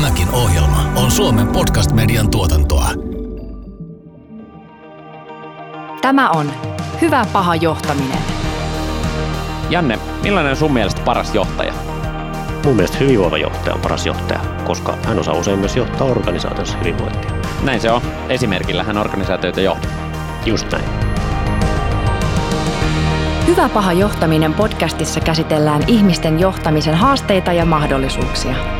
Tämäkin ohjelma on Suomen podcast-median tuotantoa. Tämä on Hyvä paha johtaminen. Janne, millainen on sun mielestä paras johtaja? Mun mielestä hyvinvoiva johtaja on paras johtaja, koska hän osaa usein myös johtaa organisaatiossa hyvinvointia. Näin se on. Esimerkillä hän organisaatioita johtaa. Just näin. Hyvä paha johtaminen podcastissa käsitellään ihmisten johtamisen haasteita ja mahdollisuuksia.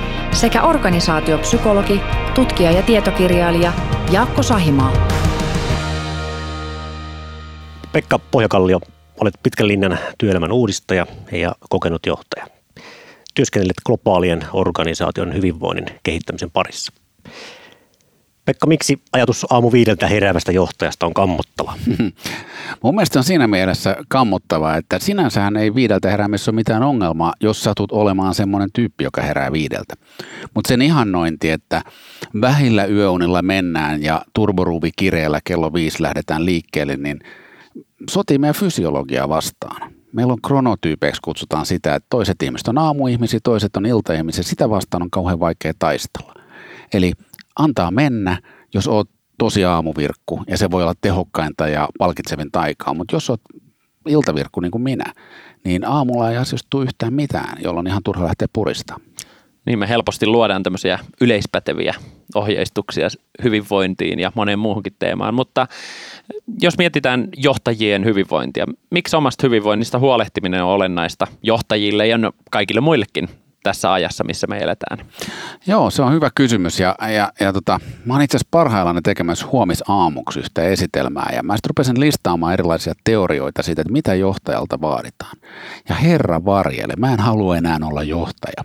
sekä organisaatiopsykologi, tutkija ja tietokirjailija Jaakko Sahimaa. Pekka Pohjakallio, olet pitkän linjan työelämän uudistaja ja kokenut johtaja. Työskentelet globaalien organisaation hyvinvoinnin kehittämisen parissa. Pekka, miksi ajatus aamu viideltä heräävästä johtajasta on kammottava? Mun mielestä on siinä mielessä kammottava, että sinänsähän ei viideltä heräämisessä ole mitään ongelmaa, jos satut olemaan semmoinen tyyppi, joka herää viideltä. Mutta sen ihannointi, että vähillä yöunilla mennään ja turboruuvi kireellä kello viisi lähdetään liikkeelle, niin sotii meidän fysiologiaa vastaan. Meillä on kronotyypeiksi kutsutaan sitä, että toiset ihmiset on aamuihmisiä, toiset on iltaihmisiä. Sitä vastaan on kauhean vaikea taistella. Eli antaa mennä, jos oot tosi aamuvirkku ja se voi olla tehokkainta ja palkitsevin taikaa, mutta jos oot iltavirkku niin kuin minä, niin aamulla ei tule yhtään mitään, jolloin ihan turha lähteä purista. Niin me helposti luodaan tämmöisiä yleispäteviä ohjeistuksia hyvinvointiin ja moneen muuhunkin teemaan, mutta jos mietitään johtajien hyvinvointia, miksi omasta hyvinvoinnista huolehtiminen on olennaista johtajille ja kaikille muillekin tässä ajassa, missä me eletään? Joo, se on hyvä kysymys ja, ja, ja tota, mä oon itse asiassa parhaillaan tekemässä huomisaamuksi yhtä esitelmää ja mä sitten rupesin listaamaan erilaisia teorioita siitä, että mitä johtajalta vaaditaan. Ja herra varjele, mä en halua enää olla johtaja.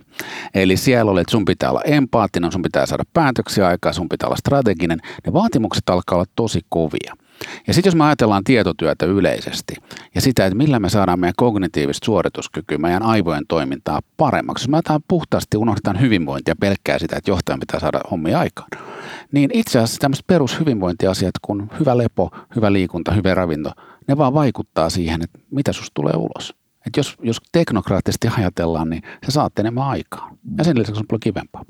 Eli siellä oli, että sun pitää olla empaattinen, sun pitää saada päätöksiä aikaa, sun pitää olla strateginen. Ne vaatimukset alkaa olla tosi kovia. Ja sitten jos me ajatellaan tietotyötä yleisesti ja sitä, että millä me saadaan meidän kognitiivista suorituskykyä, meidän aivojen toimintaa paremmaksi, jos me ajatellaan puhtaasti, unohdetaan hyvinvointia pelkkää sitä, että johtajan pitää saada hommia aikaan, niin itse asiassa tämmöiset perushyvinvointiasiat kuin hyvä lepo, hyvä liikunta, hyvä ravinto, ne vaan vaikuttaa siihen, että mitä susta tulee ulos. Et jos, jos teknokraattisesti ajatellaan, niin se saat enemmän aikaa. Ja sen lisäksi on paljon kivempaa.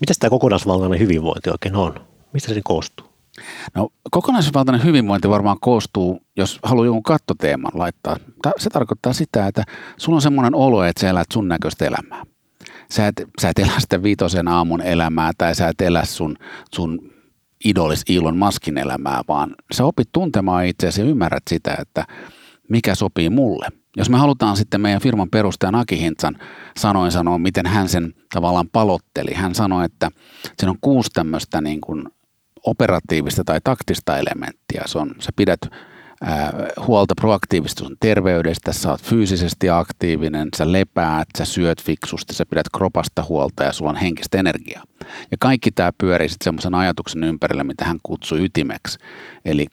Mitä tämä kokonaisvaltainen hyvinvointi oikein on? Mistä se koostuu? No kokonaisvaltainen hyvinvointi varmaan koostuu, jos haluaa jonkun kattoteeman laittaa. Se tarkoittaa sitä, että sulla on semmoinen olo, että sä elät sun näköistä elämää. Sä et, sä et elä sitä viitosen aamun elämää tai sä et elä sun, sun idolis Elon Maskin elämää, vaan sä opit tuntemaan itseäsi ja ymmärrät sitä, että mikä sopii mulle. Jos me halutaan sitten meidän firman perustajan Aki Hintsan sanoin sanoa, miten hän sen tavallaan palotteli. Hän sanoi, että siinä on kuusi tämmöistä niin kuin operatiivista tai taktista elementtiä. Se on, sä pidät ää, huolta proaktiivista sun terveydestä, sä oot fyysisesti aktiivinen, sä lepäät, sä syöt fiksusti, sä pidät kropasta huolta ja sulla on henkistä energiaa. Ja kaikki tämä pyörii sitten semmoisen ajatuksen ympärille, mitä hän kutsui ytimeksi. Eli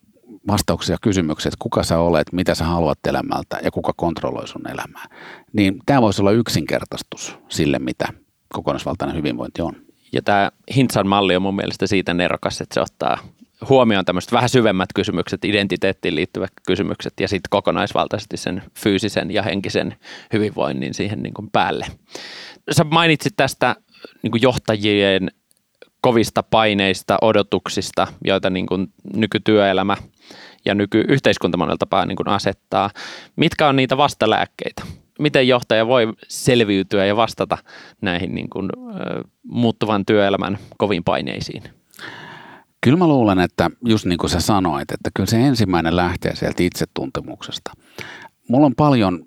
vastauksia kysymyksiä, että kuka sä olet, mitä sä haluat elämältä ja kuka kontrolloi sun elämää. Niin tämä voisi olla yksinkertaistus sille, mitä kokonaisvaltainen hyvinvointi on. Ja tämä Hintsan malli on mun mielestä siitä nerokas, että se ottaa huomioon tämmöiset vähän syvemmät kysymykset, identiteettiin liittyvät kysymykset ja sitten kokonaisvaltaisesti sen fyysisen ja henkisen hyvinvoinnin siihen niin kuin päälle. Sä mainitsit tästä niin kuin johtajien kovista paineista, odotuksista, joita niin kuin nykytyöelämä ja nykyyhteiskunta monella tapaa niin kuin asettaa. Mitkä on niitä vastalääkkeitä? Miten johtaja voi selviytyä ja vastata näihin niin kuin, muuttuvan työelämän koviin paineisiin? Kyllä mä luulen, että just niin kuin sä sanoit, että kyllä se ensimmäinen lähtee sieltä itsetuntemuksesta. Mulla on paljon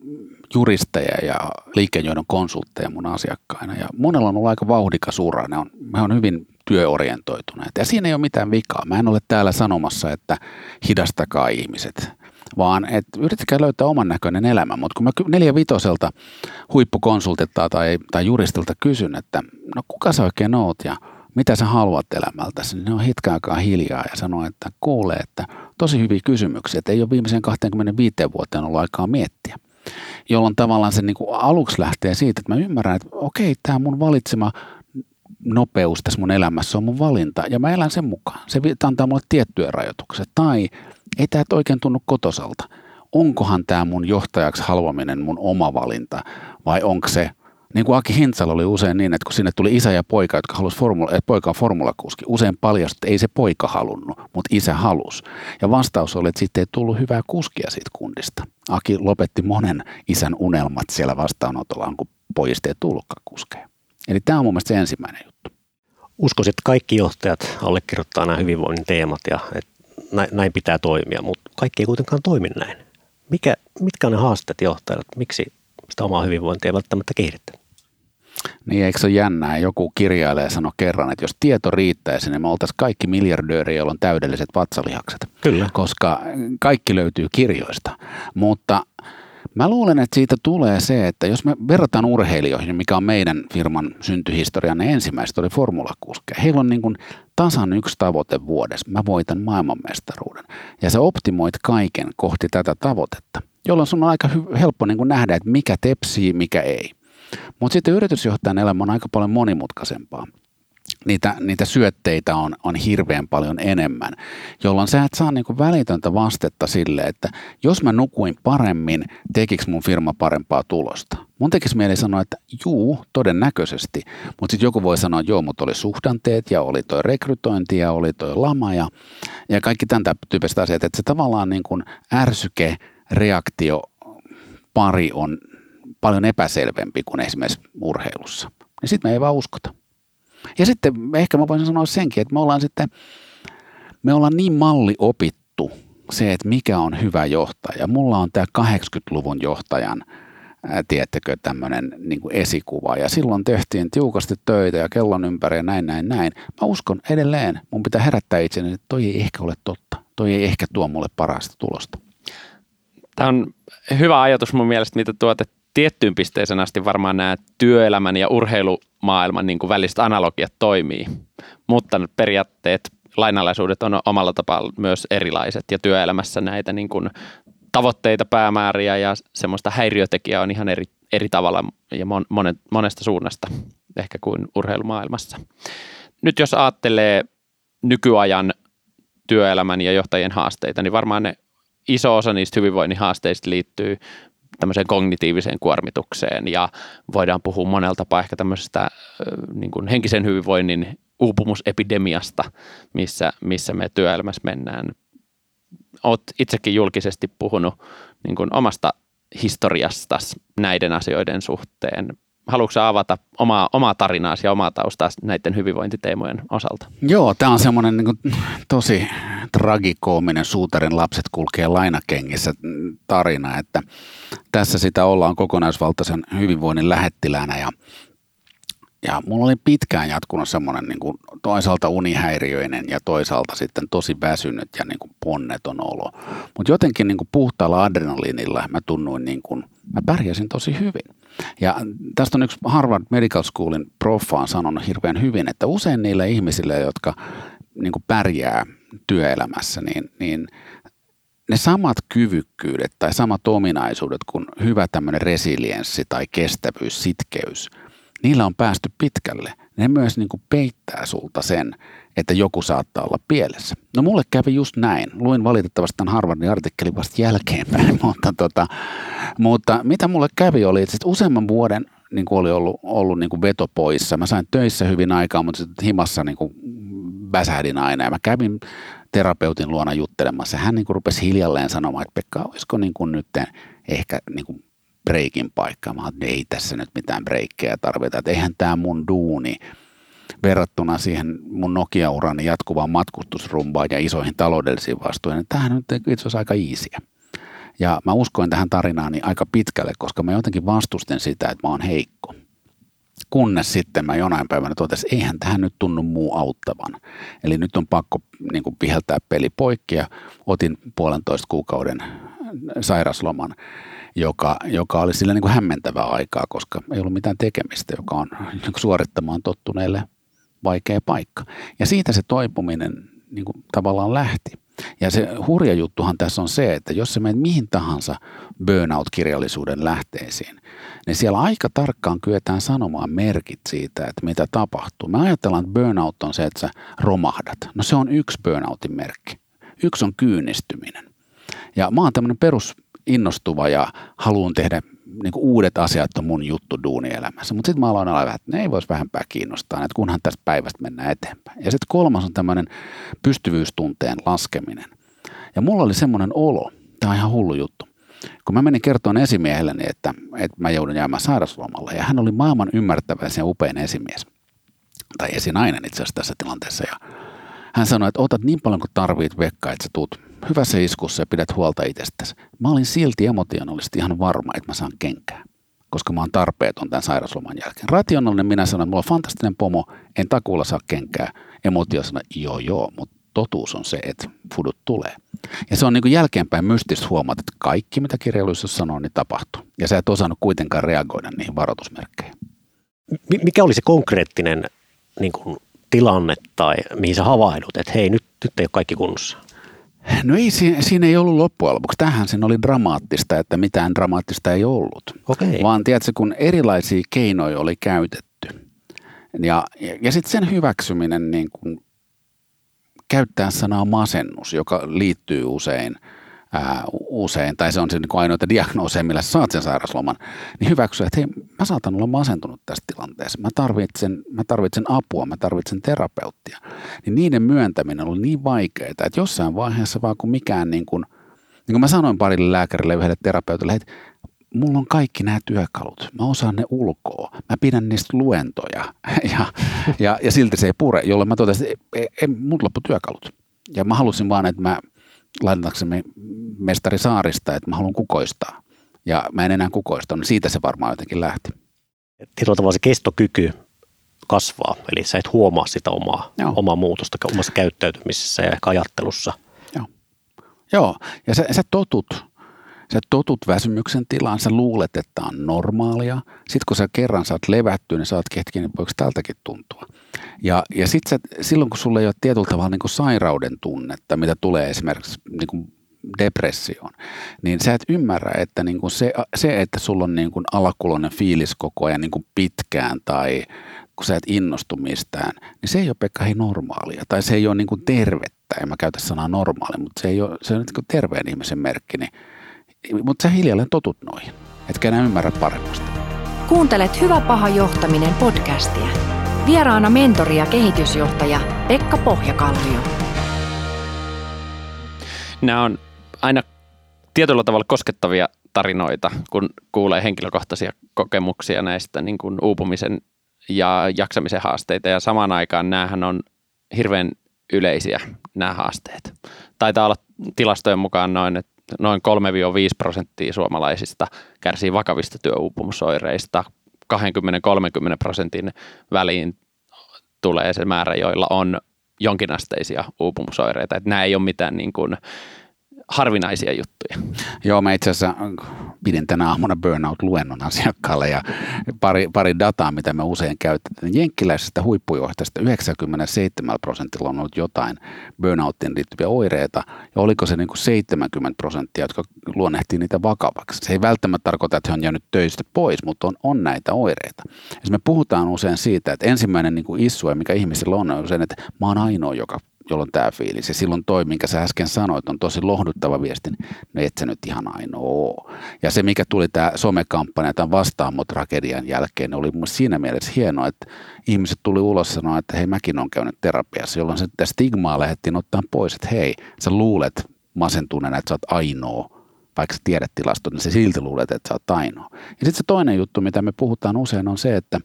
juristeja ja liikkeenjohdon konsultteja mun asiakkaina ja monella on ollut aika vauhdikas ura. Ne on, he on hyvin työorientoituneet ja siinä ei ole mitään vikaa. Mä en ole täällä sanomassa, että hidastakaa ihmiset vaan että yrittäkää löytää oman näköinen elämä. Mutta kun mä neljä vitoselta huippukonsultilta tai, tai juristilta kysyn, että no kuka sä oikein oot ja mitä sä haluat elämältäsi, niin ne on hetken aikaa hiljaa ja sanoo, että kuulee, että tosi hyviä kysymyksiä, että ei ole viimeisen 25 vuoteen ollut aikaa miettiä. Jolloin tavallaan se niin kuin aluksi lähtee siitä, että mä ymmärrän, että okei, tämä mun valitsema nopeus tässä mun elämässä on mun valinta ja mä elän sen mukaan. Se antaa mulle tiettyjä rajoituksia. Tai ei tämä oikein tunnu kotosalta. Onkohan tämä mun johtajaksi haluaminen mun oma valinta vai onko se – niin kuin Aki Hintsal oli usein niin, että kun sinne tuli isä ja poika, jotka halusivat formula, että poika on formulakuski, usein paljastui, että ei se poika halunnut, mutta isä halusi. Ja vastaus oli, että sitten ei tullut hyvää kuskia siitä kundista. Aki lopetti monen isän unelmat siellä vastaanotolla, kun pojista ei tullutkaan kuskeja. Eli tämä on mun mielestä se ensimmäinen juttu. Uskoisin, että kaikki johtajat allekirjoittaa nämä hyvinvoinnin teemat ja että näin pitää toimia, mutta kaikki ei kuitenkaan toimi näin. Mikä, mitkä on ne haasteet johtajille? Miksi sitä omaa hyvinvointia ei välttämättä kehitetä? Niin eikö se ole jännää? Joku kirjailija sanoi kerran, että jos tieto riittäisi, niin me oltaisiin kaikki miljardööriä, joilla on täydelliset vatsalihakset. Kyllä. Koska kaikki löytyy kirjoista. Mutta Mä luulen, että siitä tulee se, että jos me verrataan urheilijoihin, mikä on meidän firman syntyhistorian ne ensimmäiset oli formulakuskeja. Heillä on niin kuin tasan yksi tavoite vuodessa. Mä voitan maailmanmestaruuden. Ja sä optimoit kaiken kohti tätä tavoitetta, jolloin sun on aika helppo niin kuin nähdä, että mikä tepsii, mikä ei. Mutta sitten yritysjohtajan elämä on aika paljon monimutkaisempaa. Niitä, niitä syötteitä on, on hirveän paljon enemmän, jolloin sä et saa niinku välitöntä vastetta sille, että jos mä nukuin paremmin, tekikö mun firma parempaa tulosta. Mun tekisi mieli sanoa, että juu, todennäköisesti, mutta sitten joku voi sanoa, että joo, mutta oli suhdanteet ja oli toi rekrytointi ja oli toi lama ja, ja kaikki tämän tyyppiset asiat, että se tavallaan niin kuin ärsyke, reaktio, pari on paljon epäselvempi kuin esimerkiksi urheilussa. Niin sitten me ei vaan uskota. Ja sitten ehkä mä voisin sanoa senkin, että me ollaan sitten, me ollaan niin malli opittu se, että mikä on hyvä johtaja. Mulla on tämä 80-luvun johtajan, ää, tiettekö, tämmöinen niin esikuva. Ja silloin tehtiin tiukasti töitä ja kellon ympäri ja näin, näin, näin. Mä uskon edelleen, mun pitää herättää itseni, että toi ei ehkä ole totta. Toi ei ehkä tuo mulle parasta tulosta. Tämä on hyvä ajatus mun mielestä, mitä tuot, että tiettyyn pisteeseen asti varmaan nämä työelämän ja urheilumaailman niin kuin väliset analogiat toimii, mutta periaatteet, lainalaisuudet on omalla tapaa myös erilaiset ja työelämässä näitä niin kuin tavoitteita, päämääriä ja semmoista häiriötekijää on ihan eri, eri tavalla ja mon, monet, monesta suunnasta ehkä kuin urheilumaailmassa. Nyt jos ajattelee nykyajan työelämän ja johtajien haasteita, niin varmaan ne iso osa niistä hyvinvoinnin haasteista liittyy tämmöiseen kognitiiviseen kuormitukseen ja voidaan puhua monelta tapaa ehkä tämmöisestä niin kuin henkisen hyvinvoinnin uupumusepidemiasta, missä, missä me työelämässä mennään. Olet itsekin julkisesti puhunut niin kuin omasta historiasta näiden asioiden suhteen haluatko avata omaa, omaa tarinaasi ja omaa taustaa näiden hyvinvointiteemojen osalta? Joo, tämä on semmoinen niin tosi tragikoominen suutarin lapset kulkee lainakengissä tarina, että tässä sitä ollaan kokonaisvaltaisen hyvinvoinnin lähettilänä ja ja mulla oli pitkään jatkunut semmoinen niin kuin toisaalta unihäiriöinen ja toisaalta sitten tosi väsynyt ja niin kuin ponneton olo. Mutta jotenkin niin kuin puhtaalla adrenaliinilla mä tunnuin, niin kuin, mä pärjäsin tosi hyvin. Ja tästä on yksi Harvard Medical Schoolin proffa on sanonut hirveän hyvin, että usein niille ihmisille, jotka niin pärjää työelämässä, niin, niin ne samat kyvykkyydet tai samat ominaisuudet kuin hyvä tämmöinen resilienssi tai kestävyys, sitkeys, niillä on päästy pitkälle. Ne myös niin kuin peittää sulta sen, että joku saattaa olla pielessä. No mulle kävi just näin. Luin valitettavasti tämän Harvardin artikkelin vasta jälkeenpäin, mutta, tota, mutta mitä mulle kävi oli, että useamman vuoden niin oli ollut, ollut niin kuin veto poissa. Mä sain töissä hyvin aikaa, mutta sitten himassa niin kuin väsähdin aina ja mä kävin terapeutin luona juttelemassa. Hän niin kuin rupesi hiljalleen sanomaan, että Pekka, olisiko niin kuin nyt ehkä niin kuin breikin paikka. Mä että ei tässä nyt mitään breikkejä tarvita, että eihän tämä mun duuni – verrattuna siihen mun Nokia-urani jatkuvaan matkustusrumbaan ja isoihin taloudellisiin vastuihin, niin tämähän nyt itse asiassa aika iisiä. Ja mä uskoin tähän tarinaani aika pitkälle, koska mä jotenkin vastusten sitä, että mä oon heikko. Kunnes sitten mä jonain päivänä totesin, että eihän tähän nyt tunnu muu auttavan. Eli nyt on pakko niin kuin viheltää peli poikki ja otin puolentoista kuukauden sairasloman, joka, joka oli sillä niin kuin hämmentävää aikaa, koska ei ollut mitään tekemistä, joka on niin suorittamaan tottuneelle vaikea paikka. Ja siitä se toipuminen niin kuin tavallaan lähti. Ja se hurja juttuhan tässä on se, että jos sä menet mihin tahansa burnout-kirjallisuuden lähteisiin, niin siellä aika tarkkaan kyetään sanomaan merkit siitä, että mitä tapahtuu. Me ajatellaan, että burnout on se, että sä romahdat. No se on yksi burnoutin merkki. Yksi on kyynistyminen. Ja mä oon tämmöinen perus innostuva ja haluan tehdä niin kuin uudet asiat on mun juttu duunielämässä. Mutta sitten mä aloin olla vähän, että ne ei voisi vähempää kiinnostaa, että kunhan tästä päivästä mennään eteenpäin. Ja sitten kolmas on tämmöinen pystyvyystunteen laskeminen. Ja mulla oli semmoinen olo, tämä on ihan hullu juttu, kun mä menin kertomaan esimiehelleni, että, että mä joudun jäämään sairaslomalle, ja hän oli maailman ymmärtävä ja upein esimies, tai esinainen itse asiassa tässä tilanteessa, ja hän sanoi, että otat niin paljon kuin tarvit Vekka, että sä tuut hyvässä iskussa ja pidät huolta itsestäsi. Mä olin silti emotionaalisesti ihan varma, että mä saan kenkää, koska mä oon tarpeeton tämän sairasloman jälkeen. Rationaalinen minä sanoin, että mulla on fantastinen pomo, en takuulla saa kenkää. Emotio joo joo, mutta totuus on se, että fudut tulee. Ja se on niin kuin jälkeenpäin mystistä huomata, että kaikki mitä kirjallisuus sanoo, niin tapahtuu. Ja sä et osannut kuitenkaan reagoida niihin varoitusmerkkeihin. Mikä oli se konkreettinen niin kuin, tilanne tai mihin sä havahdut, että hei nyt, nyt ei ole kaikki kunnossa? No ei, siinä ei ollut loppujen lopuksi. Tähän sen oli dramaattista, että mitään dramaattista ei ollut. Okay. Vaan tiedätkö, kun erilaisia keinoja oli käytetty. Ja, ja, ja sitten sen hyväksyminen niin kun käyttää sanaa masennus, joka liittyy usein – ää, usein, tai se on se niin ainoita diagnooseja, millä saat sen sairasloman, niin hyväksyä, että hei, mä saatan olla masentunut tässä tilanteessa. Mä tarvitsen, mä tarvitsen apua, mä tarvitsen terapeuttia. Niin niiden myöntäminen oli niin vaikeaa, että jossain vaiheessa vaan kun mikään niin kuin, niin kuin mä sanoin parille lääkärille yhdelle terapeutille, että mulla on kaikki nämä työkalut. Mä osaan ne ulkoa. Mä pidän niistä luentoja. Ja, ja, ja silti se ei pure, jolloin mä totesin, että ei, ei, mulla loppu työkalut. Ja mä halusin vaan, että mä lainataksemme mestari Saarista, että mä haluan kukoistaa. Ja mä en enää kukoista, niin siitä se varmaan jotenkin lähti. Tietyllä tavalla se kestokyky kasvaa, eli sä et huomaa sitä omaa, omaa muutosta omassa käyttäytymisessä ja ehkä ajattelussa. Joo, Joo. ja sä, sä totut Sä totut väsymyksen tilaan, sä luulet, että on normaalia. Sitten kun sä kerran saat levättyä, niin sä oot hetkinen, voiko tältäkin tuntua. Ja, ja sitten silloin, kun sulla ei ole tietyllä tavalla niin kuin sairauden tunnetta, mitä tulee esimerkiksi niin kuin depressioon, niin sä et ymmärrä, että niin kuin se, se, että sulla on niin kuin alakuloinen fiilis koko ajan niin kuin pitkään tai kun sä et innostu mistään, niin se ei ole Pekka hei normaalia tai se ei ole niin kuin tervettä. En mä käytä sanaa normaali, mutta se, ei ole, se on niin kuin terveen ihmisen merkki. Niin mutta sä hiljalleen totut noihin, etkä enää ymmärrä paremmasta. Kuuntelet Hyvä paha johtaminen podcastia. Vieraana mentori ja kehitysjohtaja Pekka Pohjakallio. Nämä on aina tietyllä tavalla koskettavia tarinoita, kun kuulee henkilökohtaisia kokemuksia näistä niin kuin uupumisen ja jaksamisen haasteita. Ja samaan aikaan näähän on hirveän yleisiä nämä haasteet. Taitaa olla tilastojen mukaan noin, että noin 3-5 prosenttia suomalaisista kärsii vakavista työuupumusoireista. 20-30 prosentin väliin tulee se määrä, joilla on jonkinasteisia uupumusoireita. Että nämä ei ole mitään niin kuin harvinaisia juttuja. Joo, mä itse asiassa pidin tänä aamuna burnout-luennon asiakkaalle ja pari, pari dataa, mitä me usein käytetään. Jenkkiläisestä huippujohtajasta 97 prosentilla on ollut jotain burnoutiin liittyviä oireita ja oliko se niin kuin 70 prosenttia, jotka luonnehtii niitä vakavaksi. Se ei välttämättä tarkoita, että he on jäänyt töistä pois, mutta on, on näitä oireita. Ja me puhutaan usein siitä, että ensimmäinen niin kuin issue, mikä ihmisillä on, on se, että mä oon ainoa, joka jolloin tämä fiilis. Ja silloin toi, minkä sä äsken sanoit, on tosi lohduttava viesti, no et sä nyt ihan ainoa Ja se, mikä tuli tämä somekampanja tämän vastaamot tragedian jälkeen, niin oli mun siinä mielessä hienoa, että ihmiset tuli ulos sanoa, että hei mäkin on käynyt terapiassa, jolloin se stigmaa lähdettiin ottaa pois, että hei, sä luulet masentuneena, että sä oot ainoa, vaikka sä tiedät tilastot, niin sä silti luulet, että sä oot ainoa. Ja sitten se toinen juttu, mitä me puhutaan usein, on se, että,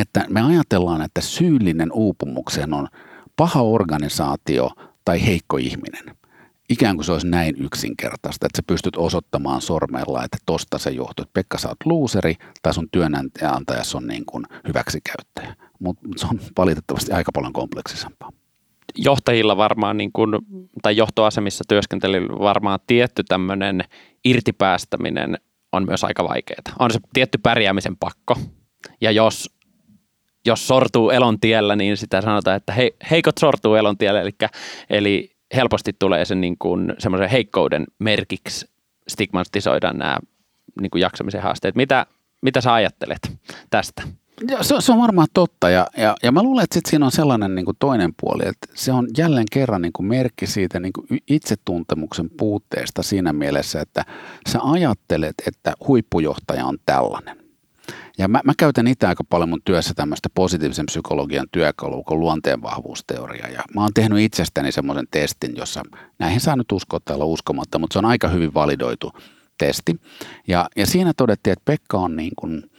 että me ajatellaan, että syyllinen uupumukseen on – organisaatio tai heikko ihminen. Ikään kuin se olisi näin yksinkertaista, että sä pystyt osoittamaan sormella, että tosta se johtuu. Että Pekka, sä oot luuseri tai sun työnantajas on niin kuin hyväksikäyttäjä. Mutta se on valitettavasti aika paljon kompleksisempaa johtajilla varmaan, niin kuin, tai johtoasemissa työskentelyllä varmaan tietty tämmöinen irtipäästäminen on myös aika vaikeaa. On se tietty pärjäämisen pakko. Ja jos jos sortuu elon tiellä, niin sitä sanotaan, että he, heikot sortuu elon tiellä, eli, eli helposti tulee sen niin kuin semmoisen heikkouden merkiksi stigmatisoidaan nämä niin kuin jaksamisen haasteet. Mitä, mitä sä ajattelet tästä? Ja se, se on varmaan totta ja, ja, ja mä luulen, että sit siinä on sellainen niin kuin toinen puoli, että se on jälleen kerran niin kuin merkki siitä niin kuin itsetuntemuksen puutteesta siinä mielessä, että sä ajattelet, että huippujohtaja on tällainen. Ja mä, mä käytän itse aika paljon mun työssä tämmöistä positiivisen psykologian työkalua kuin luonteenvahvuusteoria. Ja mä oon tehnyt itsestäni semmoisen testin, jossa näihin saa nyt uskoa olla uskomatta, mutta se on aika hyvin validoitu testi. Ja, ja siinä todettiin, että Pekka on niin kuin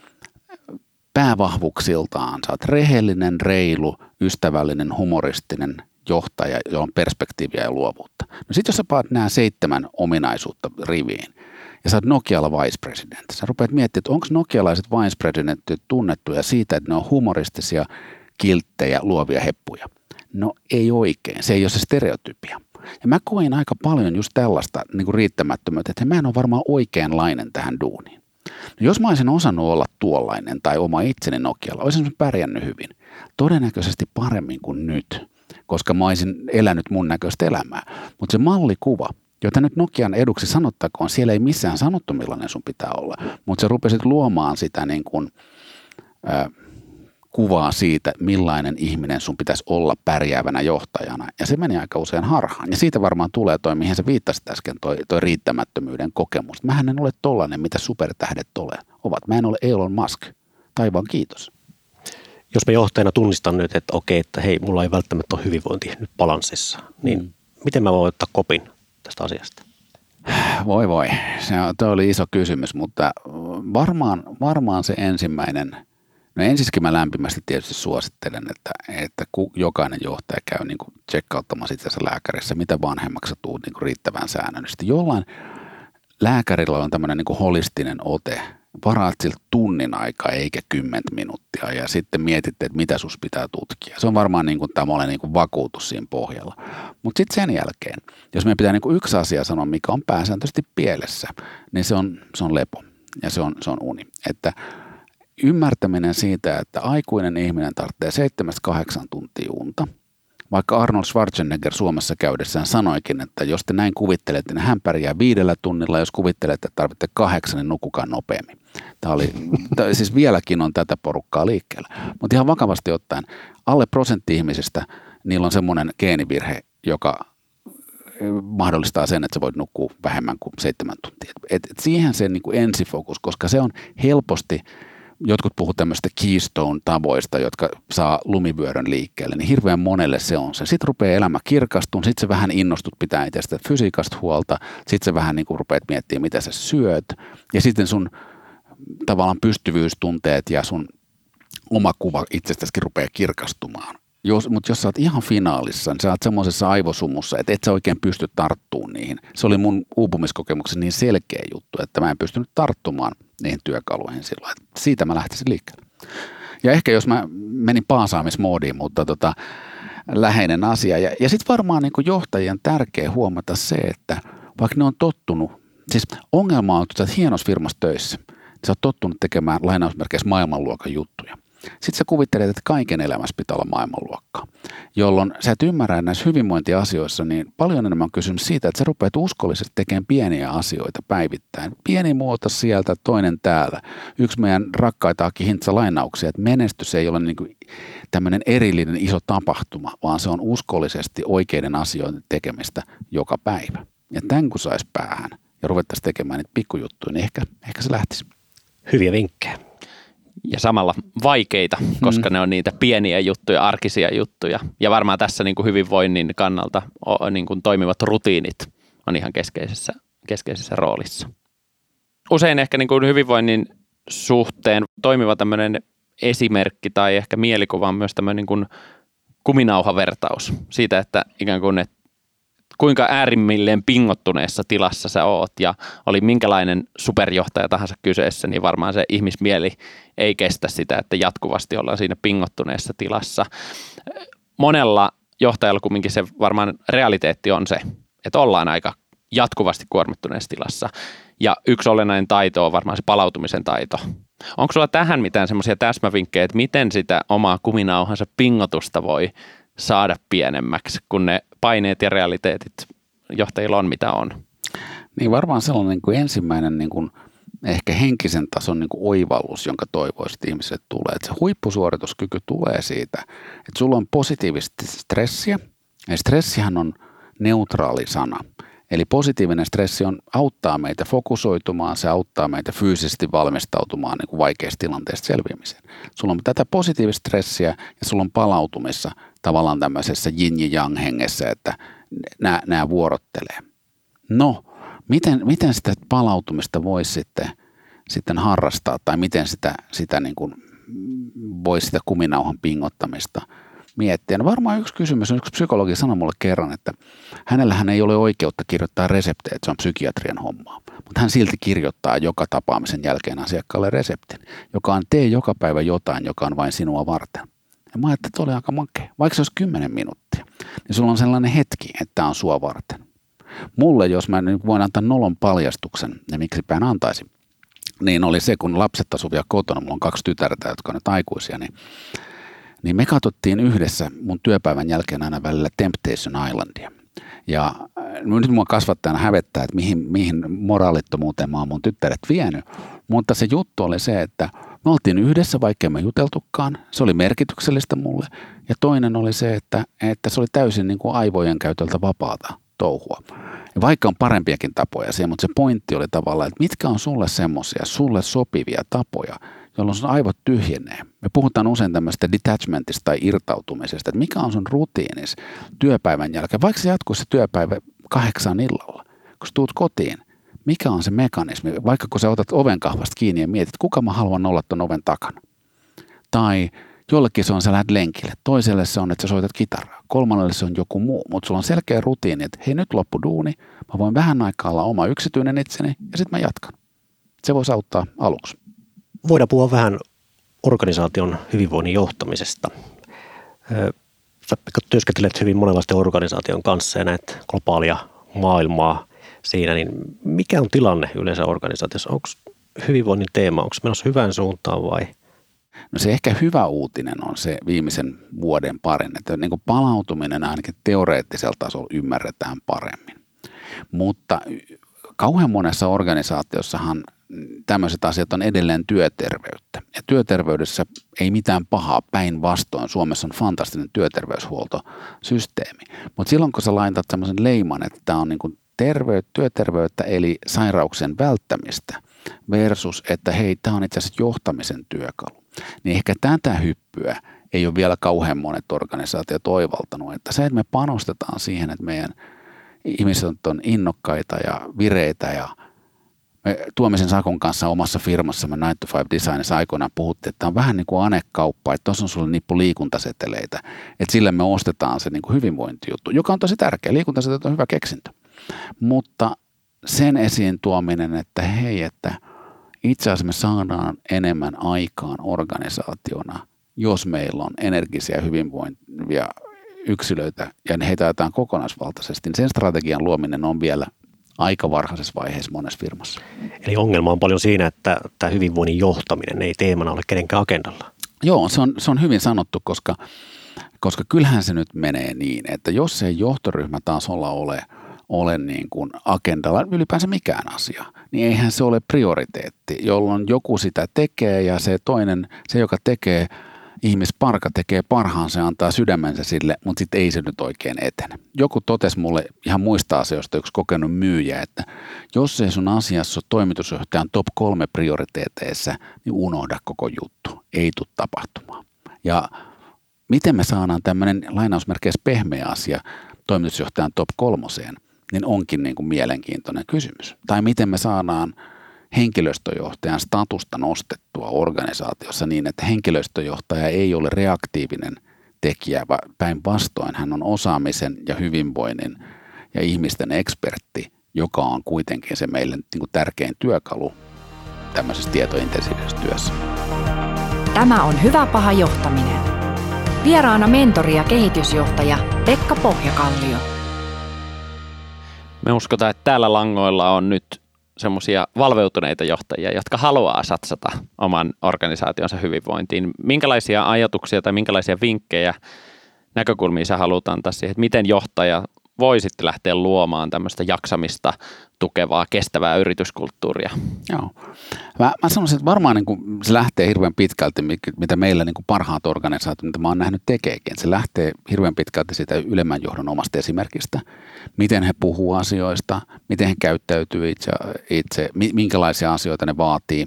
päävahvuksiltaan. Sä oot rehellinen, reilu, ystävällinen, humoristinen johtaja, jolla on perspektiiviä ja luovuutta. No sit jos sä paat nämä seitsemän ominaisuutta riviin, ja sä oot Nokialla vice president. Sä rupeat miettimään, että onko nokialaiset vice presidentit tunnettuja siitä, että ne on humoristisia, kilttejä, luovia heppuja. No ei oikein, se ei ole se stereotypia. Ja mä koin aika paljon just tällaista niin kuin riittämättömyyttä, että mä en ole varmaan oikeanlainen tähän duuniin. No jos mä olisin osannut olla tuollainen tai oma itseni Nokialla, olisin pärjännyt hyvin. Todennäköisesti paremmin kuin nyt, koska mä olisin elänyt mun näköistä elämää. Mutta se mallikuva, jota nyt Nokian eduksi sanottakoon, siellä ei missään sanottu millainen sun pitää olla, mutta se rupesit luomaan sitä niin kuin, äh, kuvaa siitä, millainen ihminen sun pitäisi olla pärjäävänä johtajana. Ja se meni aika usein harhaan. Ja siitä varmaan tulee toi, mihin sä viittasit äsken, toi, toi riittämättömyyden kokemus. Mähän en ole tollainen, mitä supertähdet ole, ovat. Mä en ole Elon Musk. Taivaan kiitos. Jos me johtajana tunnistan nyt, että okei, että hei, mulla ei välttämättä ole hyvinvointi nyt balanssissa, niin mm. miten mä voin ottaa kopin tästä asiasta? Voi voi, se toi oli iso kysymys, mutta varmaan, varmaan se ensimmäinen – No ensiskin mä lämpimästi tietysti suosittelen, että, että jokainen johtaja käy niin kuin tsekkauttamassa itse lääkärissä, mitä vanhemmaksi tuut niin kuin riittävän säännöllisesti. Jollain lääkärillä on tämmöinen niin kuin holistinen ote, varaat siltä tunnin aikaa eikä kymmentä minuuttia ja sitten mietitte, että mitä sus pitää tutkia. Se on varmaan niin kuin tämmöinen niin kuin vakuutus siinä pohjalla. Mutta sitten sen jälkeen, jos meidän pitää niin kuin yksi asia sanoa, mikä on pääsääntöisesti pielessä, niin se on, se on lepo ja se on, se on uni. Että ymmärtäminen siitä, että aikuinen ihminen tarvitsee 7-8 tuntia unta, vaikka Arnold Schwarzenegger Suomessa käydessään sanoikin, että jos te näin kuvittelette, niin hän pärjää viidellä tunnilla, jos kuvittelette, että tarvitsette kahdeksan, niin nukukaa nopeammin. Tämä oli, siis vieläkin on tätä porukkaa liikkeellä. Mutta ihan vakavasti ottaen, alle prosentti ihmisistä, niillä on semmoinen geenivirhe, joka mahdollistaa sen, että sä voit nukkua vähemmän kuin seitsemän tuntia. Et, et siihen se niin kuin ensifokus, koska se on helposti – jotkut puhuvat tämmöistä keystone-tavoista, jotka saa lumivyörön liikkeelle, niin hirveän monelle se on se. Sitten rupeaa elämä kirkastumaan, sitten se vähän innostut pitää itsestä fysiikasta huolta, sitten se vähän niin kuin rupeat miettimään, mitä sä syöt, ja sitten sun tavallaan pystyvyystunteet ja sun oma kuva itsestäskin rupeaa kirkastumaan. Jos, mutta jos sä oot ihan finaalissa, niin sä oot semmoisessa aivosumussa, että et sä oikein pysty tarttumaan niihin. Se oli mun uupumiskokemuksen niin selkeä juttu, että mä en pystynyt tarttumaan niihin työkaluihin silloin. Siitä mä lähtisin liikkeelle. Ja ehkä jos mä menin paasaamismoodiin, mutta tota, läheinen asia. Ja, ja sitten varmaan niin johtajien tärkeä huomata se, että vaikka ne on tottunut, siis ongelma on, että sä oot hienossa firmassa töissä, sä oot tottunut tekemään lainausmerkeissä maailmanluokan juttuja. Sitten sä kuvittelet, että kaiken elämässä pitää olla maailmanluokkaa, jolloin sä et ymmärrä näissä hyvinvointiasioissa, niin paljon enemmän on kysymys siitä, että sä rupeat uskollisesti tekemään pieniä asioita päivittäin. Pieni muoto sieltä, toinen täällä. Yksi meidän rakkaita Aki Hintsa lainauksia, että menestys ei ole niin kuin tämmöinen erillinen iso tapahtuma, vaan se on uskollisesti oikeiden asioiden tekemistä joka päivä. Ja tämän kun saisi päähän ja ruvettaisiin tekemään niitä pikkujuttuja, niin ehkä, ehkä se lähtisi. Hyviä vinkkejä samalla vaikeita, koska mm. ne on niitä pieniä juttuja, arkisia juttuja. Ja varmaan tässä niin kuin hyvinvoinnin kannalta niin kuin toimivat rutiinit on ihan keskeisessä, keskeisessä roolissa. Usein ehkä niin kuin hyvinvoinnin suhteen toimiva tämmöinen esimerkki tai ehkä mielikuva on myös tämmöinen niin kuin kuminauhavertaus siitä, että ikään kuin, että kuinka äärimmilleen pingottuneessa tilassa sä oot ja oli minkälainen superjohtaja tahansa kyseessä, niin varmaan se ihmismieli ei kestä sitä, että jatkuvasti ollaan siinä pingottuneessa tilassa. Monella johtajalla kumminkin se varmaan realiteetti on se, että ollaan aika jatkuvasti kuormittuneessa tilassa. Ja yksi olennainen taito on varmaan se palautumisen taito. Onko sulla tähän mitään semmoisia täsmävinkkejä, että miten sitä omaa kuminauhansa pingotusta voi saada pienemmäksi, kun ne paineet ja realiteetit johtajilla on mitä on? Niin varmaan sellainen niin kuin ensimmäinen niin kuin ehkä henkisen tason niin kuin oivallus, jonka toivoisit ihmiset tulee. Että se huippusuorituskyky tulee siitä, että sulla on positiivista stressiä. Ja stressihän on neutraali sana. Eli positiivinen stressi on, auttaa meitä fokusoitumaan, se auttaa meitä fyysisesti valmistautumaan niin kuin vaikeista tilanteista selviämiseen. Sulla on tätä positiivista stressiä ja sulla on palautumissa tavallaan tämmöisessä yin ja yang hengessä, että nämä, nämä vuorottelee. No, miten, miten sitä palautumista voisi sitten, sitten harrastaa tai miten sitä, sitä niin kuin, voisi sitä kuminauhan pingottamista – miettiä. No varmaan yksi kysymys, yksi psykologi sanoi mulle kerran, että hänellähän ei ole oikeutta kirjoittaa reseptejä, että se on psykiatrian hommaa. Mutta hän silti kirjoittaa joka tapaamisen jälkeen asiakkaalle reseptin, joka on tee joka päivä jotain, joka on vain sinua varten. Ja mä ajattelin, että oli aika makea. Vaikka se olisi 10 minuuttia, niin sulla on sellainen hetki, että tämä on sua varten. Mulle, jos mä nyt voin antaa nolon paljastuksen, ja miksipä en antaisi, niin oli se, kun lapset asuvat kotona, mulla on kaksi tytärtä, jotka on nyt aikuisia, niin niin me katsottiin yhdessä mun työpäivän jälkeen aina välillä Temptation Islandia. Ja äh, nyt mua kasvattajana hävettää, että mihin, mihin moraalittomuuteen mä oon mun tyttäret vienyt. Mutta se juttu oli se, että me oltiin yhdessä, vaikka me juteltukaan. Se oli merkityksellistä mulle. Ja toinen oli se, että, että se oli täysin niin kuin aivojen käytöltä vapaata touhua. Ja vaikka on parempiakin tapoja siihen, mutta se pointti oli tavallaan, että mitkä on sulle semmoisia, sulle sopivia tapoja – jolloin sun aivot tyhjenee. Me puhutaan usein tämmöistä detachmentista tai irtautumisesta, että mikä on sun rutiinis työpäivän jälkeen, vaikka se jatkuu se työpäivä kahdeksan illalla, kun sä tuut kotiin, mikä on se mekanismi, vaikka kun sä otat oven kahvasta kiinni ja mietit, kuka mä haluan olla ton oven takana. Tai jollekin se on, sä lähdet lenkille, toiselle se on, että sä soitat kitaraa, kolmannelle se on joku muu, mutta sulla on selkeä rutiini, että hei nyt loppu duuni, mä voin vähän aikaa olla oma yksityinen itseni ja sitten mä jatkan. Se voisi auttaa aluksi voidaan puhua vähän organisaation hyvinvoinnin johtamisesta. Sä työskentelet hyvin monenlaisten organisaation kanssa ja näet globaalia maailmaa siinä, niin mikä on tilanne yleensä organisaatiossa? Onko hyvinvoinnin teema, onko menossa hyvään suuntaan vai? No se ehkä hyvä uutinen on se viimeisen vuoden parin, että niin kuin palautuminen ainakin teoreettisella tasolla ymmärretään paremmin. Mutta kauhean monessa organisaatiossahan tämmöiset asiat on edelleen työterveyttä. Ja työterveydessä ei mitään pahaa, päinvastoin. Suomessa on fantastinen työterveyshuoltosysteemi. Mutta silloin kun sä laitat semmoisen leiman, että tämä on niinku terveyt, työterveyttä eli sairauksien välttämistä versus, että hei, tämä on itse asiassa johtamisen työkalu. Niin ehkä tätä hyppyä ei ole vielä kauhean monet organisaatiot oivaltanut, että se, että me panostetaan siihen, että meidän ihmiset on innokkaita ja vireitä ja – me Tuomisen Sakon kanssa omassa firmassamme 9 to 5 Designissa aikoinaan puhuttiin, että tämä on vähän niin kuin anekauppa, että tuossa on sulle nippu liikuntaseteleitä, että sillä me ostetaan se niin kuin hyvinvointijuttu, joka on tosi tärkeä. Liikuntaseteleet on hyvä keksintö. Mutta sen esiin tuominen, että hei, että itse asiassa me saadaan enemmän aikaan organisaationa, jos meillä on energisiä hyvinvointia yksilöitä ja heitä kokonaisvaltaisesti, niin sen strategian luominen on vielä aika varhaisessa vaiheessa monessa firmassa. Eli ongelma on paljon siinä, että tämä hyvinvoinnin johtaminen ei teemana ole kenenkään agendalla. Joo, se on, se on hyvin sanottu, koska, koska kyllähän se nyt menee niin, että jos ei johtoryhmä tasolla ole, ole niin kuin agendalla ylipäänsä mikään asia, niin eihän se ole prioriteetti, jolloin joku sitä tekee ja se toinen, se joka tekee – ihmisparka tekee parhaansa antaa sydämensä sille, mutta sitten ei se nyt oikein etene. Joku totesi mulle ihan muista asioista yksi kokenut myyjä, että jos ei sun asiassa ole toimitusjohtajan top kolme prioriteeteissa, niin unohda koko juttu. Ei tule tapahtumaan. Ja miten me saadaan tämmöinen lainausmerkeissä pehmeä asia toimitusjohtajan top kolmoseen, niin onkin niin kuin mielenkiintoinen kysymys. Tai miten me saadaan henkilöstöjohtajan statusta nostettua organisaatiossa niin, että henkilöstöjohtaja ei ole reaktiivinen tekijä, vaan päinvastoin hän on osaamisen ja hyvinvoinnin ja ihmisten ekspertti, joka on kuitenkin se meille niin kuin tärkein työkalu tämmöisessä tietointensiivisessä työssä. Tämä on Hyvä paha johtaminen. Vieraana mentori ja kehitysjohtaja Pekka Pohjakallio. Me uskotaan, että täällä langoilla on nyt semmoisia valveutuneita johtajia, jotka haluaa satsata oman organisaationsa hyvinvointiin. Minkälaisia ajatuksia tai minkälaisia vinkkejä, näkökulmia sä haluat antaa siihen, että miten johtaja voi sitten lähteä luomaan tämmöistä jaksamista tukevaa, kestävää yrityskulttuuria. Joo. Mä, mä sanoisin, että varmaan niin kuin se lähtee hirveän pitkälti, mitä meillä niin kuin parhaat organisaatiot, mitä mä oon nähnyt tekeekin. Se lähtee hirveän pitkälti siitä ylemmän johdon omasta esimerkistä. Miten he puhuu asioista, miten he käyttäytyy itse, itse minkälaisia asioita ne vaatii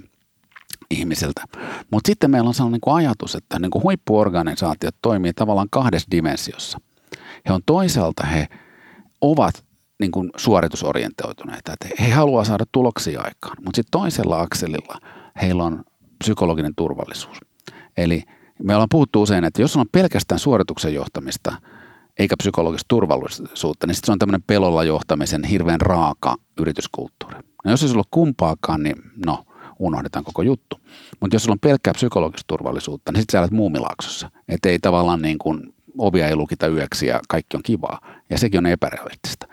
ihmisiltä. Mutta sitten meillä on sellainen niin ajatus, että niin kuin huippuorganisaatiot toimii tavallaan kahdessa dimensiossa. He on toisaalta he ovat niin kuin suoritusorientoituneita. Että he haluaa saada tuloksia aikaan, mutta sitten toisella akselilla heillä on psykologinen turvallisuus. Eli me ollaan puhuttu usein, että jos on pelkästään suorituksen johtamista eikä psykologista turvallisuutta, niin sitten se on tämmöinen pelolla johtamisen hirveän raaka yrityskulttuuri. No jos ei sulla ole kumpaakaan, niin no, unohdetaan koko juttu. Mutta jos sulla on pelkkää psykologista turvallisuutta, niin sitten sä olet muumilaaksossa. Että ei tavallaan niin kuin ovia ei lukita yöksi ja kaikki on kivaa. Ja sekin on epärealistista.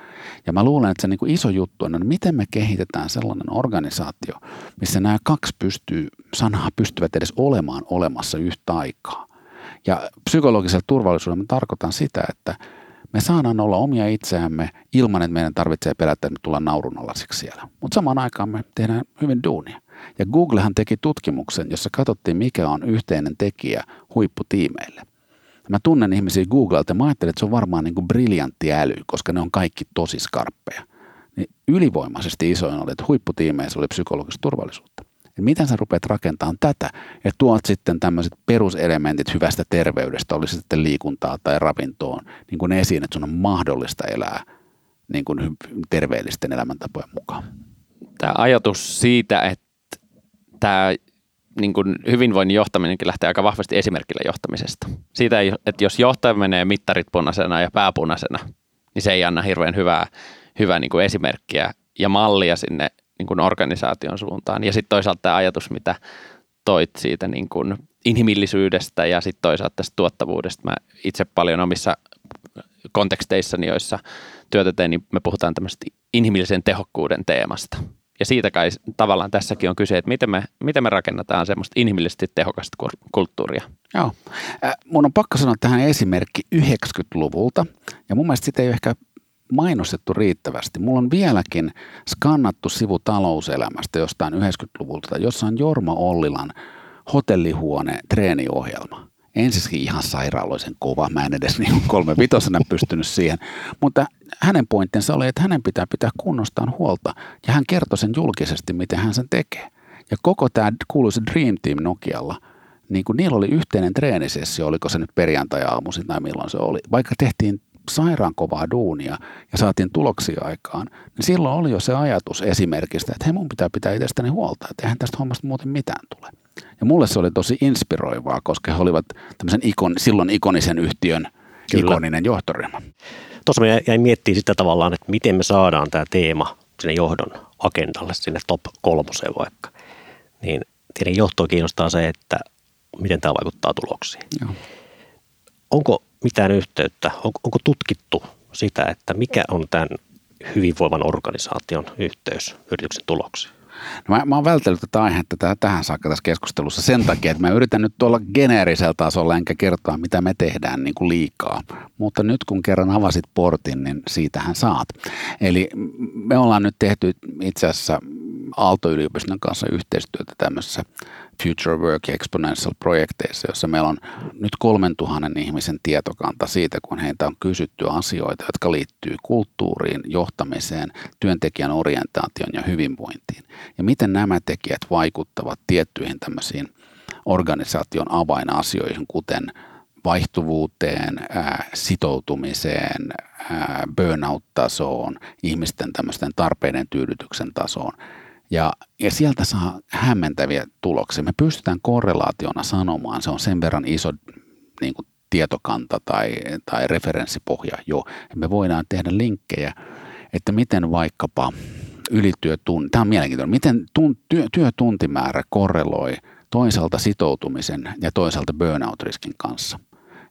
Ja mä luulen, että se niin kuin iso juttu on, että miten me kehitetään sellainen organisaatio, missä nämä kaksi pystyy, sanaa pystyvät edes olemaan olemassa yhtä aikaa. Ja psykologisella turvallisuudella mä tarkoitan sitä, että me saadaan olla omia itseämme ilman, että meidän tarvitsee pelätä, että me tullaan naurunalaisiksi siellä. Mutta samaan aikaan me tehdään hyvin duunia. Ja Googlehan teki tutkimuksen, jossa katsottiin, mikä on yhteinen tekijä huipputiimeille. Mä tunnen ihmisiä Googlelta ja mä ajattelin, että se on varmaan niin kuin briljantti äly, koska ne on kaikki tosi skarppeja. Niin ylivoimaisesti isoin oli, että huipputiimeissä oli psykologista turvallisuutta. Ja miten sä rupeat rakentamaan tätä ja tuot sitten tämmöiset peruselementit hyvästä terveydestä, olisi sitten liikuntaa tai ravintoon, niin kuin esiin, että sun on mahdollista elää niin kuin terveellisten elämäntapojen mukaan. Tämä ajatus siitä, että tämä niin kuin hyvinvoinnin johtaminenkin lähtee aika vahvasti esimerkillä johtamisesta. Siitä, että jos johtaja menee mittarit punaisena ja pääpunaisena, niin se ei anna hirveän hyvää, hyvää niin kuin esimerkkiä ja mallia sinne niin kuin organisaation suuntaan. Ja sitten toisaalta tämä ajatus, mitä toit siitä niin kuin inhimillisyydestä ja sitten toisaalta tästä tuottavuudesta. Mä itse paljon omissa konteksteissani, joissa työtä teen, niin me puhutaan tämmöistä inhimillisen tehokkuuden teemasta – ja siitä kai tavallaan tässäkin on kyse, että miten me, miten me rakennetaan semmoista inhimillisesti tehokasta kulttuuria. Joo. mun on pakko sanoa tähän esimerkki 90-luvulta, ja mun mielestä sitä ei ole ehkä mainostettu riittävästi. Mulla on vieläkin skannattu sivu talouselämästä jostain 90-luvulta, jossa on Jorma Ollilan hotellihuone treeniohjelma ensisikin ihan sairaaloisen kova. Mä en edes niin kolme vitosena pystynyt siihen. Mutta hänen pointtinsa oli, että hänen pitää pitää kunnostaan huolta. Ja hän kertoi sen julkisesti, miten hän sen tekee. Ja koko tämä kuuluisa Dream Team Nokialla, niin kuin niillä oli yhteinen treenisessio, oliko se nyt perjantai-aamuisin tai milloin se oli. Vaikka tehtiin sairaan kovaa duunia ja saatiin tuloksia aikaan, niin silloin oli jo se ajatus esimerkistä, että hei mun pitää pitää itsestäni huolta, että eihän tästä hommasta muuten mitään tule. Ja mulle se oli tosi inspiroivaa, koska he olivat tämmöisen ikon, silloin ikonisen yhtiön Kyllä. ikoninen johtoryhmä. Tuossa me jäin miettimään sitä tavallaan, että miten me saadaan tämä teema sinne johdon agendalle, sinne top kolmoseen vaikka. Niin teidän johtoa kiinnostaa se, että miten tämä vaikuttaa tuloksiin. Joo. Onko mitään yhteyttä, onko, onko tutkittu sitä, että mikä on tämän hyvinvoivan organisaation yhteys yrityksen tuloksiin? No mä, mä oon vältellyt tätä aihetta tähän, tähän saakka tässä keskustelussa sen takia, että mä yritän nyt tuolla geneerisellä tasolla enkä kertoa, mitä me tehdään niin kuin liikaa. Mutta nyt kun kerran avasit portin, niin siitähän saat. Eli me ollaan nyt tehty itse asiassa Aalto-yliopiston kanssa yhteistyötä tämmöisessä Future Work Exponential-projekteissa, jossa meillä on nyt 3000 ihmisen tietokanta siitä, kun heitä on kysytty asioita, jotka liittyy kulttuuriin, johtamiseen, työntekijän orientaation ja hyvinvointiin. Ja miten nämä tekijät vaikuttavat tiettyihin tämmöisiin organisaation avainasioihin, kuten vaihtuvuuteen, sitoutumiseen, burnout-tasoon, ihmisten tämmöisten tarpeiden tyydytyksen tasoon – ja, ja sieltä saa hämmentäviä tuloksia. Me pystytään korrelaationa sanomaan, se on sen verran iso niin kuin tietokanta tai, tai referenssipohja jo. Me voidaan tehdä linkkejä, että miten vaikkapa ylityötunti, tämä on mielenkiintoinen, miten tun, työ, työtuntimäärä korreloi toisaalta sitoutumisen ja toisaalta burnout-riskin kanssa.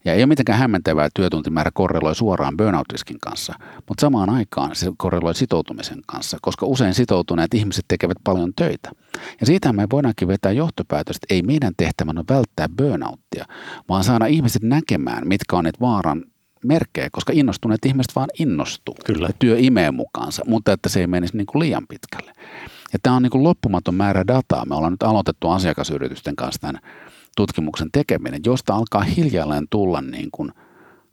Ja ei ole mitenkään hämmentävää, että työtuntimäärä korreloi suoraan burnout-riskin kanssa, mutta samaan aikaan se korreloi sitoutumisen kanssa, koska usein sitoutuneet ihmiset tekevät paljon töitä. Ja siitä me voidaankin vetää johtopäätös, että ei meidän tehtävänä ole välttää burnouttia, vaan saada ihmiset näkemään, mitkä on ne vaaran merkkejä, koska innostuneet ihmiset vaan innostuu. Kyllä. Ja työ imee mukaansa, mutta että se ei menisi niin kuin liian pitkälle. Ja tämä on niin kuin loppumaton määrä dataa. Me ollaan nyt aloitettu asiakasyritysten kanssa tämän tutkimuksen tekeminen, josta alkaa hiljalleen tulla niin kuin,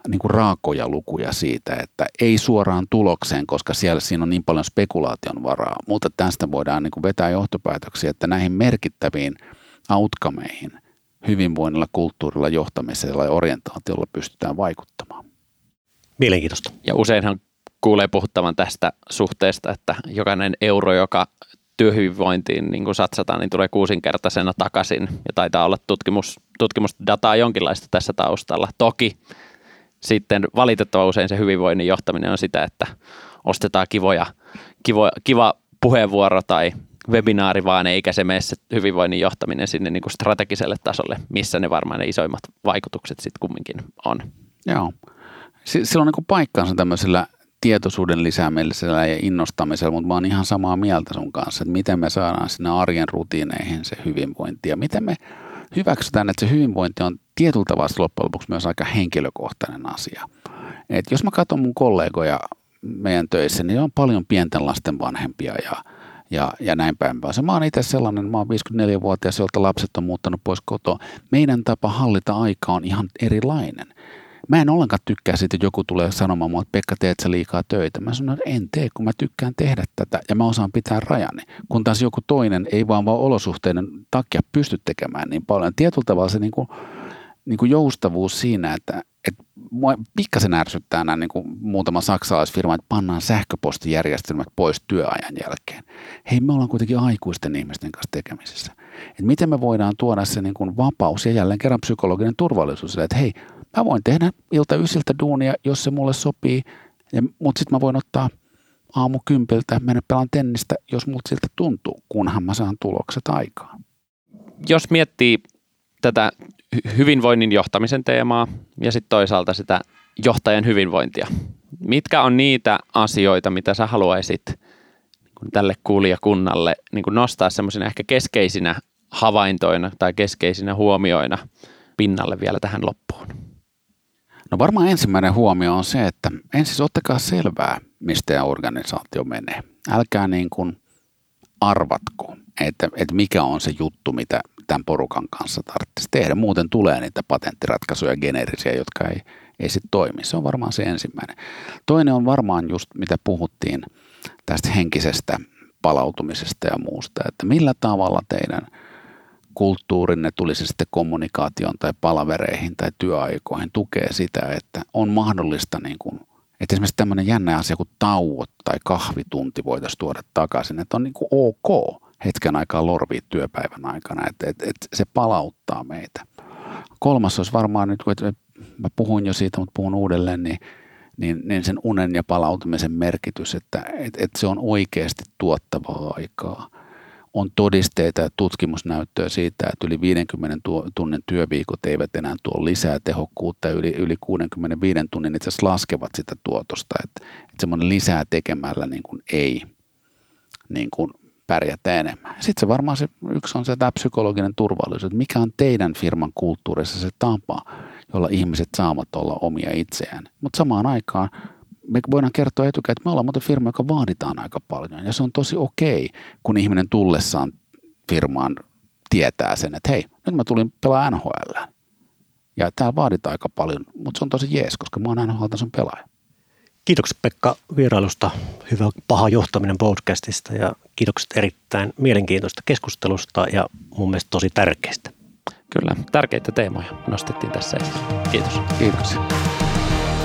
niin kuin raakoja lukuja siitä, että ei suoraan tulokseen, koska siellä siinä on niin paljon spekulaation varaa, mutta tästä voidaan niin kuin vetää johtopäätöksiä, että näihin merkittäviin outcomeihin hyvinvoinnilla, kulttuurilla, johtamisella ja orientaatiolla pystytään vaikuttamaan. Mielenkiintoista. Ja useinhan kuulee puhuttavan tästä suhteesta, että jokainen euro, joka työhyvinvointiin niin kun satsataan, niin tulee kuusinkertaisena takaisin. Ja taitaa olla tutkimus, tutkimusdataa jonkinlaista tässä taustalla. Toki sitten valitettava usein se hyvinvoinnin johtaminen on sitä, että ostetaan kivoja, kivo, kiva puheenvuoro tai webinaari vaan, eikä se mene se hyvinvoinnin johtaminen sinne niin kuin strategiselle tasolle, missä ne varmaan ne isoimmat vaikutukset sitten kumminkin on. Joo. Sillä on niin paikkaansa tämmöisellä tietoisuuden lisäämisellä ja innostamisella, mutta mä oon ihan samaa mieltä sun kanssa, että miten me saadaan sinne arjen rutiineihin se hyvinvointi ja miten me hyväksytään, että se hyvinvointi on tietyllä tavalla loppujen lopuksi myös aika henkilökohtainen asia. Et jos mä katson mun kollegoja meidän töissä, niin on paljon pienten lasten vanhempia ja, ja, ja näin päin päässä. Mä oon itse sellainen, mä oon 54-vuotias, jolta lapset on muuttanut pois kotoa. Meidän tapa hallita aikaa on ihan erilainen. Mä en ollenkaan tykkää siitä, että joku tulee sanomaan mulle, että Pekka, teet sä liikaa töitä. Mä sanon, että en tee, kun mä tykkään tehdä tätä ja mä osaan pitää rajani. Kun taas joku toinen ei vaan vaan olosuhteiden takia pysty tekemään niin paljon. Tietyllä tavalla se niin kuin, niin kuin joustavuus siinä, että, että mua pikkasen ärsyttää nämä niin kuin muutama saksalaisfirma, että pannaan sähköpostijärjestelmät pois työajan jälkeen. Hei, me ollaan kuitenkin aikuisten ihmisten kanssa tekemisissä. Että miten me voidaan tuoda se niin kuin vapaus ja jälleen kerran psykologinen turvallisuus, että hei, mä voin tehdä ilta ysiltä duunia, jos se mulle sopii, mutta sitten mä voin ottaa aamu kympiltä, mennä pelaan tennistä, jos multa siltä tuntuu, kunhan mä saan tulokset aikaan. Jos miettii tätä hyvinvoinnin johtamisen teemaa ja sitten toisaalta sitä johtajan hyvinvointia, mitkä on niitä asioita, mitä sä haluaisit niin tälle kuulijakunnalle niin nostaa semmoisina ehkä keskeisinä havaintoina tai keskeisinä huomioina pinnalle vielä tähän loppuun? No varmaan ensimmäinen huomio on se, että ensin ottakaa selvää, mistä organisaatio menee. Älkää niin kuin arvatko, että, että mikä on se juttu, mitä tämän porukan kanssa tarvitsisi tehdä. Muuten tulee niitä patenttiratkaisuja geneerisiä, jotka ei, ei sitten toimi. Se on varmaan se ensimmäinen. Toinen on varmaan just, mitä puhuttiin tästä henkisestä palautumisesta ja muusta, että millä tavalla teidän – kulttuurinne, tuli se sitten kommunikaation tai palavereihin tai työaikoihin, tukee sitä, että on mahdollista niin kuin, että esimerkiksi tämmöinen jännä asia kuin tauot tai kahvitunti voitaisiin tuoda takaisin, että on niin kuin ok hetken aikaa lorvia työpäivän aikana, että, että, että se palauttaa meitä. Kolmas olisi varmaan nyt, kun mä puhuin jo siitä, mutta puhun uudelleen, niin, niin, niin sen unen ja palautumisen merkitys, että, että, että se on oikeasti tuottavaa aikaa – on todisteita ja tutkimusnäyttöä siitä, että yli 50 tunnin työviikot eivät enää tuo lisää tehokkuutta. Yli, yli 65 tunnin itse asiassa laskevat sitä tuotosta. Että, että semmoinen lisää tekemällä niin kuin ei niin kuin pärjätä enemmän. Sitten se varmaan se, yksi on se tämä psykologinen turvallisuus, että mikä on teidän firman kulttuurissa se tapa, jolla ihmiset saavat olla omia itseään. Mutta samaan aikaan me voidaan kertoa etukäteen, että me ollaan muuten firma, joka vaaditaan aika paljon. Ja se on tosi okei, kun ihminen tullessaan firmaan tietää sen, että hei, nyt mä tulin pelaa NHL. Ja täällä vaaditaan aika paljon, mutta se on tosi jees, koska mä oon NHL tason pelaaja. Kiitokset Pekka vierailusta, hyvä paha johtaminen podcastista ja kiitokset erittäin mielenkiintoista keskustelusta ja mun mielestä tosi tärkeistä. Kyllä, tärkeitä teemoja nostettiin tässä esille. Kiitos. Kiitos.